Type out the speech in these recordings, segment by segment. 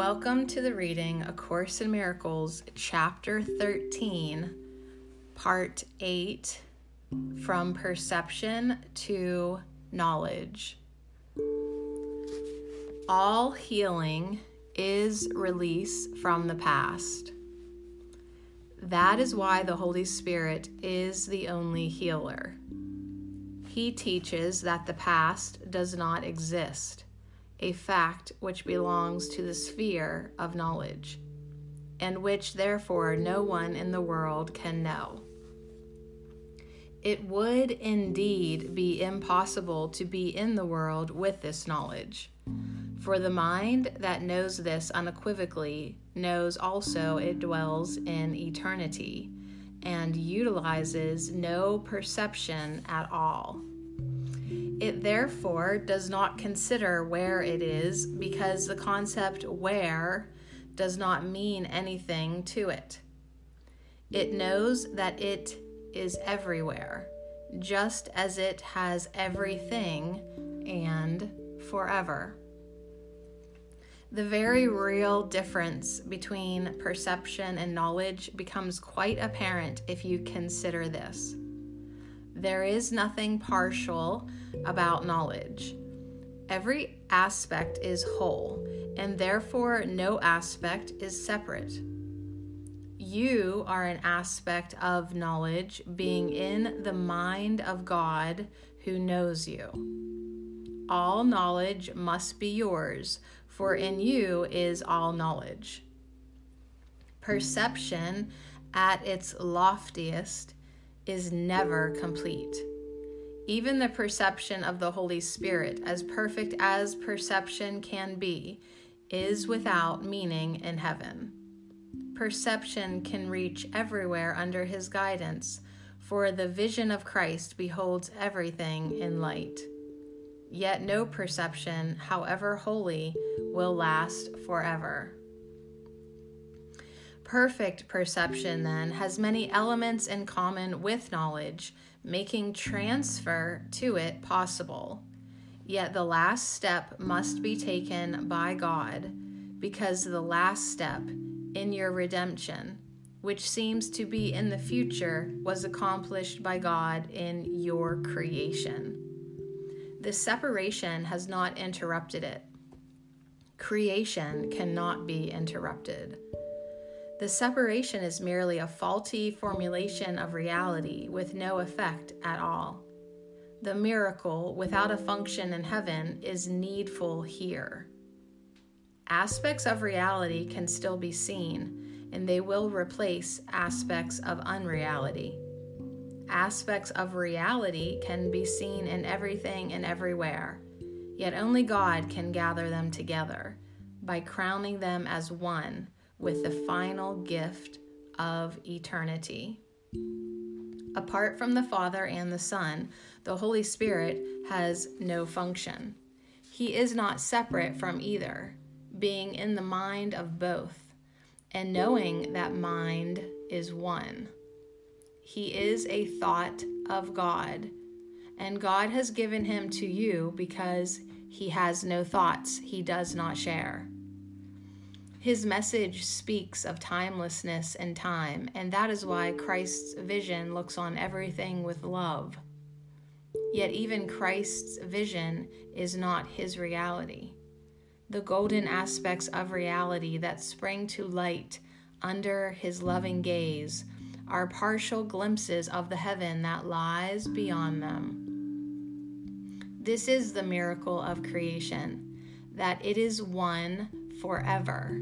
Welcome to the reading A Course in Miracles, Chapter 13, Part 8 From Perception to Knowledge. All healing is release from the past. That is why the Holy Spirit is the only healer. He teaches that the past does not exist a fact which belongs to the sphere of knowledge, and which therefore no one in the world can know. It would indeed be impossible to be in the world with this knowledge. For the mind that knows this unequivocally knows also it dwells in eternity and utilizes no perception at all. It therefore does not consider where it is because the concept where does not mean anything to it. It knows that it is everywhere, just as it has everything and forever. The very real difference between perception and knowledge becomes quite apparent if you consider this. There is nothing partial about knowledge. Every aspect is whole, and therefore no aspect is separate. You are an aspect of knowledge, being in the mind of God who knows you. All knowledge must be yours, for in you is all knowledge. Perception at its loftiest is never complete. Even the perception of the Holy Spirit, as perfect as perception can be, is without meaning in heaven. Perception can reach everywhere under his guidance, for the vision of Christ beholds everything in light. Yet no perception, however holy, will last forever. Perfect perception, then, has many elements in common with knowledge, making transfer to it possible. Yet the last step must be taken by God, because the last step in your redemption, which seems to be in the future, was accomplished by God in your creation. The separation has not interrupted it. Creation cannot be interrupted. The separation is merely a faulty formulation of reality with no effect at all. The miracle, without a function in heaven, is needful here. Aspects of reality can still be seen, and they will replace aspects of unreality. Aspects of reality can be seen in everything and everywhere, yet only God can gather them together by crowning them as one with the final gift of eternity. Apart from the Father and the Son, the Holy Spirit has no function. He is not separate from either, being in the mind of both, and knowing that mind is one. He is a thought of God, and God has given him to you because he has no thoughts he does not share. His message speaks of timelessness and time, and that is why Christ's vision looks on everything with love. Yet, even Christ's vision is not his reality. The golden aspects of reality that spring to light under his loving gaze are partial glimpses of the heaven that lies beyond them. This is the miracle of creation, that it is one forever.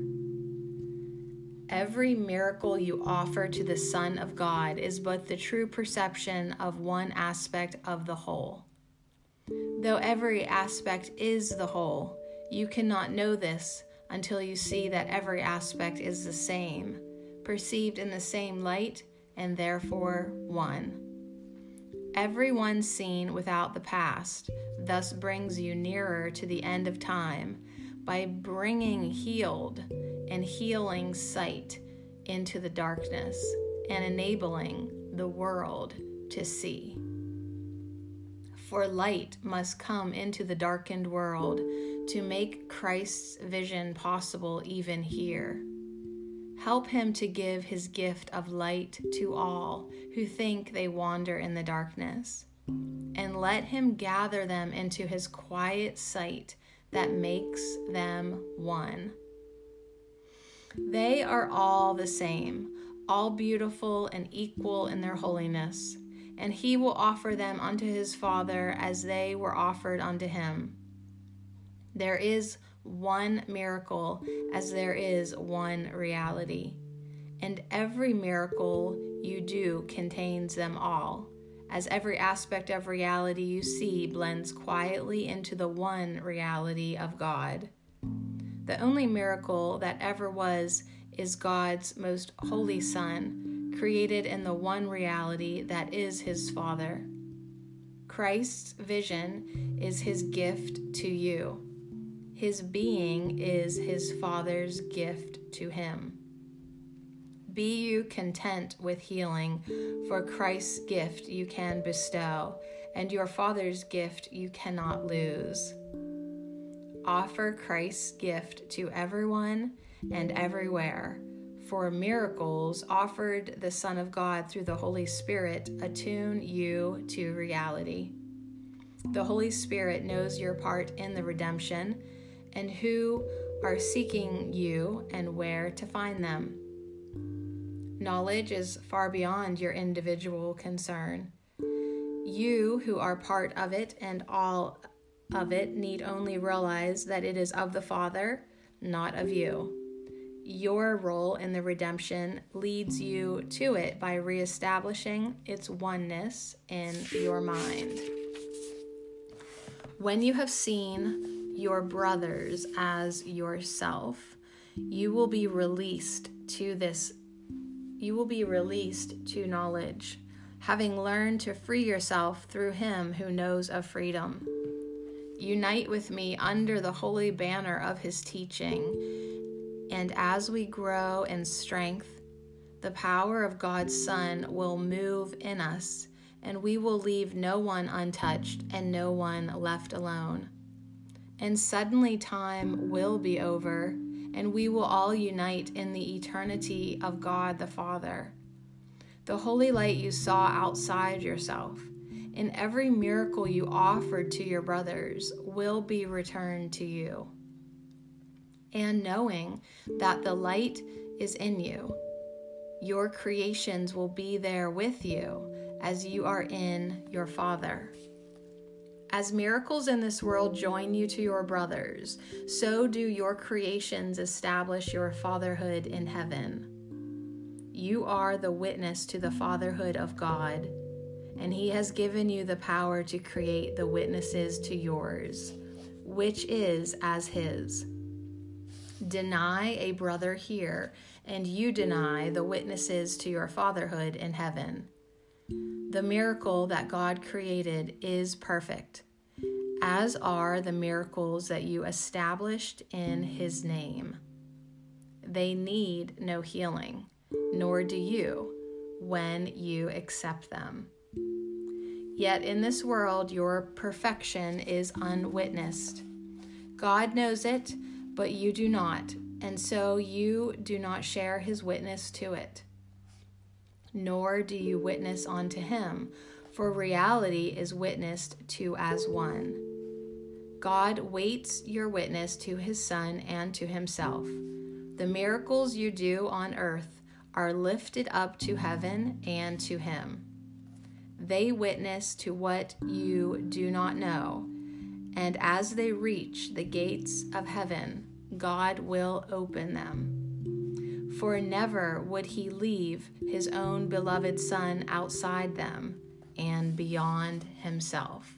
Every miracle you offer to the Son of God is but the true perception of one aspect of the whole. Though every aspect is the whole, you cannot know this until you see that every aspect is the same, perceived in the same light, and therefore one. Every one seen without the past thus brings you nearer to the end of time by bringing healed and healing sight into the darkness and enabling the world to see. For light must come into the darkened world to make Christ's vision possible even here. Help him to give his gift of light to all who think they wander in the darkness. And let him gather them into his quiet sight that makes them one. They are all the same, all beautiful and equal in their holiness, and he will offer them unto his Father as they were offered unto him. There is one miracle as there is one reality, and every miracle you do contains them all, as every aspect of reality you see blends quietly into the one reality of God. The only miracle that ever was is God's most holy Son, created in the one reality that is his Father. Christ's vision is his gift to you. His being is his Father's gift to him. Be you content with healing, for Christ's gift you can bestow, and your Father's gift you cannot lose. Offer Christ's gift to everyone and everywhere, for miracles offered the Son of God through the Holy Spirit attune you to reality. The Holy Spirit knows your part in the redemption and who are seeking you and where to find them. Knowledge is far beyond your individual concern. You, who are part of it and all of it, need only realize that it is of the Father, not of you. Your role in the redemption leads you to it by reestablishing its oneness in your mind. When you have seen your brothers as yourself, you will be released to this you will be released to knowledge, having learned to free yourself through him who knows of freedom. Unite with me under the holy banner of his teaching, and as we grow in strength, the power of God's Son will move in us, and we will leave no one untouched and no one left alone. And suddenly time will be over and we will all unite in the eternity of God the Father. The holy light you saw outside yourself, in every miracle you offered to your brothers, will be returned to you. And knowing that the light is in you, your creations will be there with you as you are in your Father. As miracles in this world join you to your brothers, so do your creations establish your fatherhood in heaven. You are the witness to the fatherhood of God, and He has given you the power to create the witnesses to yours, which is as His. Deny a brother here, and you deny the witnesses to your fatherhood in heaven. The miracle that God created is perfect, as are the miracles that you established in His name. They need no healing, nor do you when you accept them. Yet in this world, your perfection is unwitnessed. God knows it, but you do not, and so you do not share his witness to it nor do you witness unto him, for reality is witnessed to as one. God waits your witness to his Son and to himself. The miracles you do on earth are lifted up to heaven and to him. They witness to what you do not know, and as they reach the gates of heaven, God will open them for never would he leave his own beloved Son outside them and beyond himself.